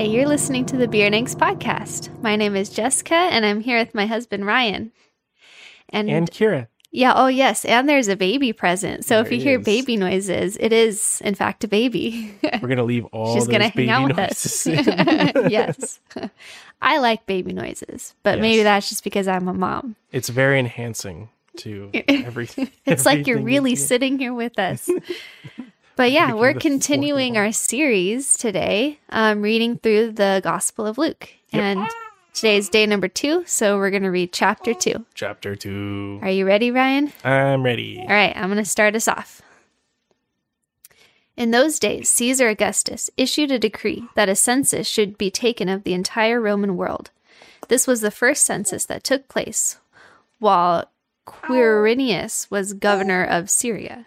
Hi, you're listening to the Beer and Inks podcast. My name is Jessica, and I'm here with my husband Ryan. And, And Kira. yeah, oh yes, and there's a baby present. So if you hear is. baby noises, it is in fact a baby. We're gonna leave all She's gonna hang out with us. yes, I like baby noises, but Yes. maybe that's just because I'm a mom. it's very enhancing to everything. It's like you're really sitting here with us. But yeah, we're continuing our series today, um, reading through the Gospel of Luke. And today's day number two, so we're going to read chapter two. Chapter two. Are you ready, Ryan? I'm ready. All right, I'm going to start us off. In those days, Caesar Augustus issued a decree that a census should be taken of the entire Roman world. This was the first census that took place while Quirinius was governor of Syria.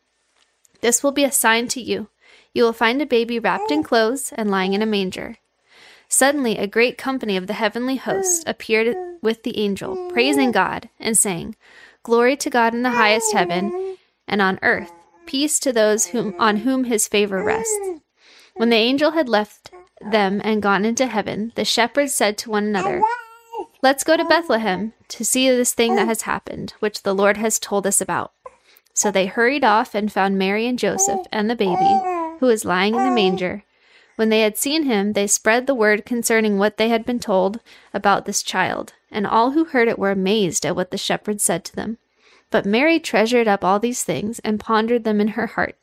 This will be a sign to you. You will find a baby wrapped in oh. clothes and lying in a manger. Suddenly, a great company of the heavenly hosts appeared with the angel, praising mm. God and saying, Glory to God in the highest heaven, and on earth, peace to those whom, on whom his favor rests. When the angel had left them and gone into heaven, the shepherds said to one another, Let's go to Bethlehem to see this thing that has happened, which the Lord has told us about. So they hurried off and found Mary and Joseph and the baby, who was lying in the manger. When they had seen him, they spread the word concerning what they had been told about this child, and all who heard it were amazed at what the shepherds said to them. But Mary treasured up all these things and pondered them in her heart.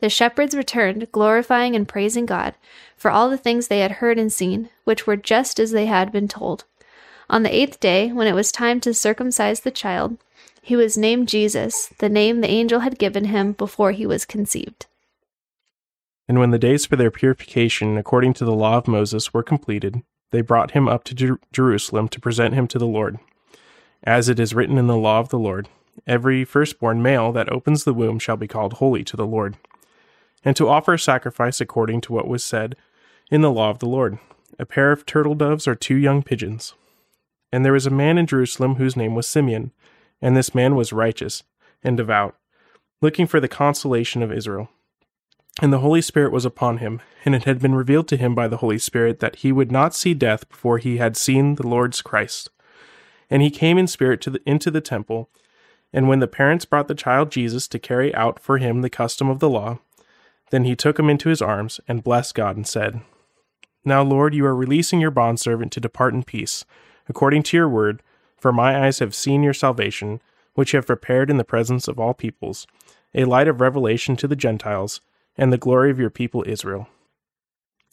The shepherds returned, glorifying and praising God for all the things they had heard and seen, which were just as they had been told. On the eighth day, when it was time to circumcise the child, he was named Jesus, the name the angel had given him before he was conceived. And when the days for their purification, according to the law of Moses, were completed, they brought him up to Jer- Jerusalem to present him to the Lord. As it is written in the law of the Lord, every firstborn male that opens the womb shall be called holy to the Lord. And to offer a sacrifice according to what was said in the law of the Lord, a pair of turtle doves or two young pigeons. And there was a man in Jerusalem whose name was Simeon, and this man was righteous and devout, looking for the consolation of Israel. And the Holy Spirit was upon him, and it had been revealed to him by the Holy Spirit that he would not see death before he had seen the Lord's Christ. And he came in spirit the, into the temple, and when the parents brought the child Jesus to carry out for him the custom of the law, then he took him into his arms and blessed God and said, Now, Lord, you are releasing your bondservant to depart in peace, according to your word, for my eyes have seen your salvation, which you have prepared in the presence of all peoples, a light of revelation to the Gentiles, and the glory of your people Israel.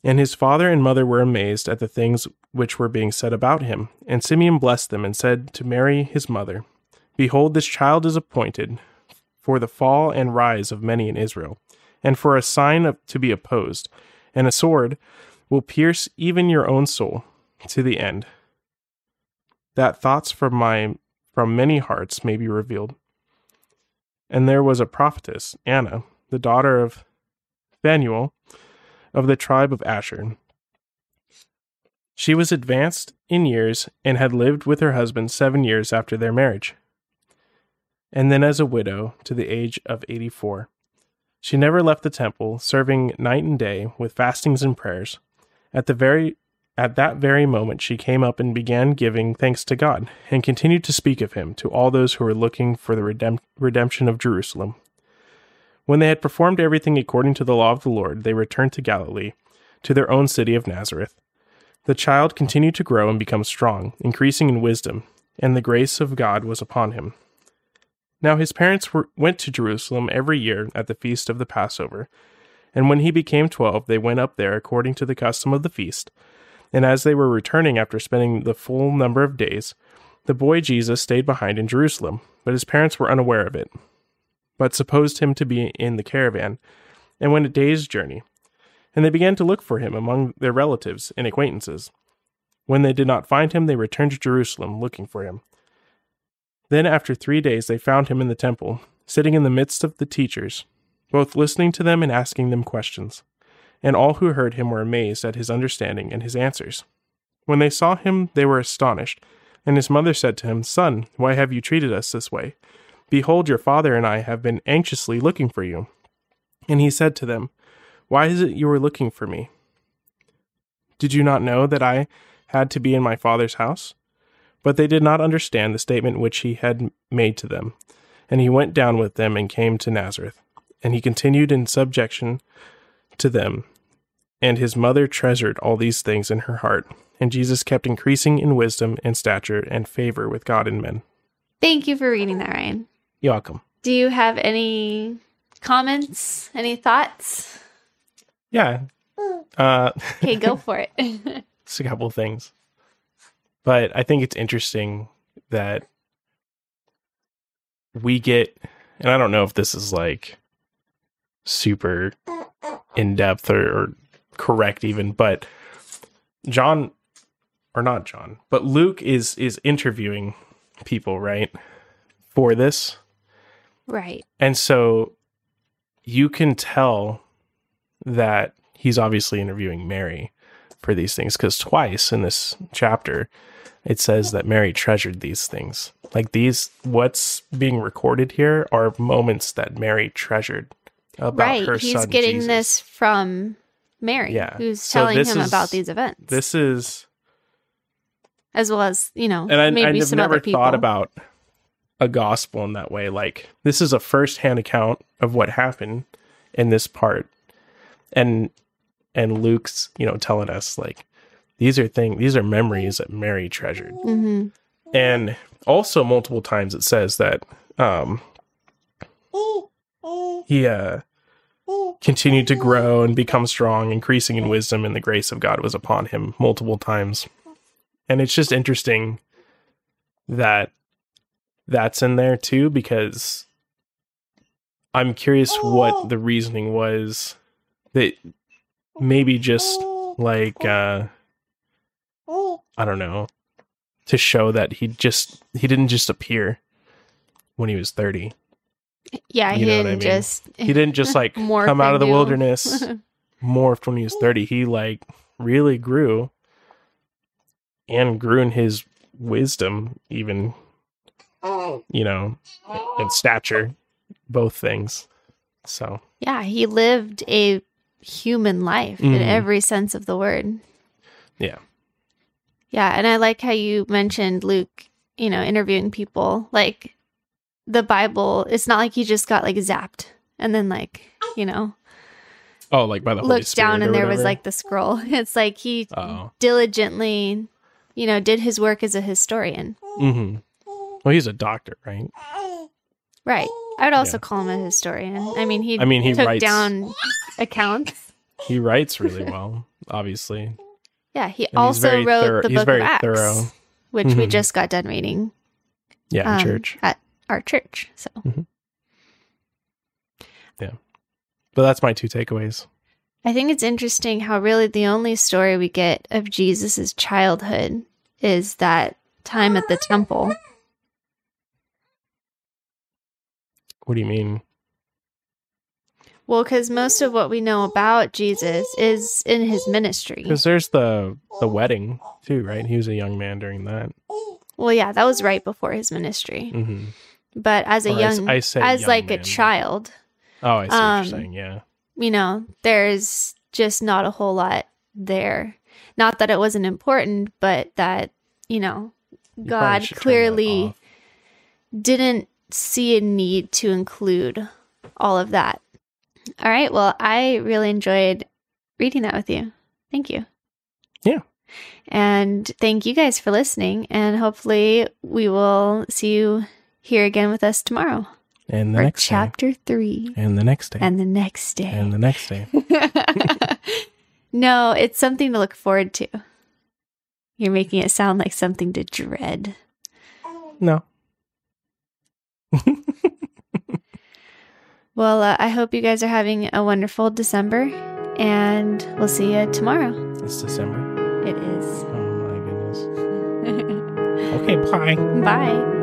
And his father and mother were amazed at the things which were being said about him. And Simeon blessed them and said to Mary his mother, Behold, this child is appointed for the fall and rise of many in Israel, and for a sign of, to be opposed, and a sword will pierce even your own soul to the end, that thoughts from my from many hearts may be revealed. And there was a prophetess, Anna, the daughter of Phanuel of the tribe of Asher. She was advanced in years and had lived with her husband seven years after their marriage, and then as a widow to the age of eighty four. She never left the temple, serving night and day with fastings and prayers. At the very at that very moment she came up and began giving thanks to God, and continued to speak of him to all those who were looking for the redemp- redemption of Jerusalem. When they had performed everything according to the law of the Lord, they returned to Galilee, to their own city of Nazareth. The child continued to grow and become strong, increasing in wisdom, and the grace of God was upon him. Now his parents were, went to Jerusalem every year at the feast of the Passover. And when he became twelve, they went up there according to the custom of the feast. And as they were returning after spending the full number of days, the boy Jesus stayed behind in Jerusalem, but his parents were unaware of it, but supposed him to be in the caravan, and went a day's journey. And they began to look for him among their relatives and acquaintances. When they did not find him, they returned to Jerusalem looking for him. Then, after three days, they found him in the temple, sitting in the midst of the teachers, both listening to them and asking them questions. And all who heard him were amazed at his understanding and his answers. When they saw him, they were astonished. And his mother said to him, Son, why have you treated us this way? Behold, your father and I have been anxiously looking for you. And he said to them, Why is it you are looking for me? Did you not know that I had to be in my father's house? But they did not understand the statement which he had made to them. And he went down with them and came to Nazareth. And he continued in subjection to them. And his mother treasured all these things in her heart. And Jesus kept increasing in wisdom and stature and favor with God and men. Thank you for reading that, Ryan. You're welcome. Do you have any comments, any thoughts? Yeah. Uh, Okay, go for it. It's a couple of things. But I think it's interesting that we get, and I don't know if this is like super in depth or, or correct even, but John, or not John, but Luke is is interviewing people, right, for this, right. and so you can tell that he's obviously interviewing Mary for these things because twice in this chapter it says that Mary treasured these things. Like these, what's being recorded here are moments that Mary treasured about right. her He's son. getting Jesus. this from Mary, Yeah. who's So telling him is- about these events. This is, as well as, you know, and I, maybe I've some never other people. thought about a gospel in that way. Like this is a first-hand account of what happened in this part, and and Luke's, you know, telling us like these are things, these are memories that Mary treasured. hmm and also multiple times it says that um he uh continued to grow and become strong increasing in wisdom and the grace of god was upon him multiple times. And it's just interesting that that's in there too because i'm curious what the reasoning was that maybe just like uh i don't know to show that he just he didn't just appear when he was 30 Yeah, he You know didn't I mean? just. he didn't just like come out of the wilderness morphed when he was 30 he like really grew and grew in his wisdom even you know and stature both things so yeah, he lived a human life in Mhm. every sense of the word. yeah Yeah, and I like how you mentioned Luke, you know, interviewing people. Like the Bible, it's not like he just got like zapped and then like, you know, oh like by the Holy looked Spirit down and there was like the scroll. It's like he oh diligently, you know, did his work as a historian. mm-hmm well he's a doctor right Right. I would also Yeah. call him a historian. I mean, he I mean, he took writes- down accounts. he writes really well obviously Yeah, he he's also wrote thorough- the he's book of Acts, thorough. which we Mhm. just got done reading yeah in um, church at our church. So yeah. but that's my two takeaways I think it's interesting how really the only story we get of Jesus' childhood is that time at the temple. what do you mean Well, because most of what we know about Jesus is in his ministry. Because there's the the wedding too, right? He was a young man during that. Well, yeah, that was right before his ministry. hmm But as a Or young, I say as young like man, a child, Oh, I see Um, what you're saying. Yeah, you know, there's just not a whole lot there. Not that it wasn't important, but that, you know, You God should turn that clearly didn't see a need to include all of that. All right. Well, I really enjoyed reading that with you. Thank you. Yeah. And thank you guys for listening. And hopefully, we will see you here again with us tomorrow. And the for next chapter day. three. And the next day. And the next day. And the next day. no, it's something to look forward to. You're making it sound like something to dread. No. Well, uh, I hope you guys are having a wonderful December, and we'll see you tomorrow. It's December. It is. Oh my goodness. Okay, bye. Bye.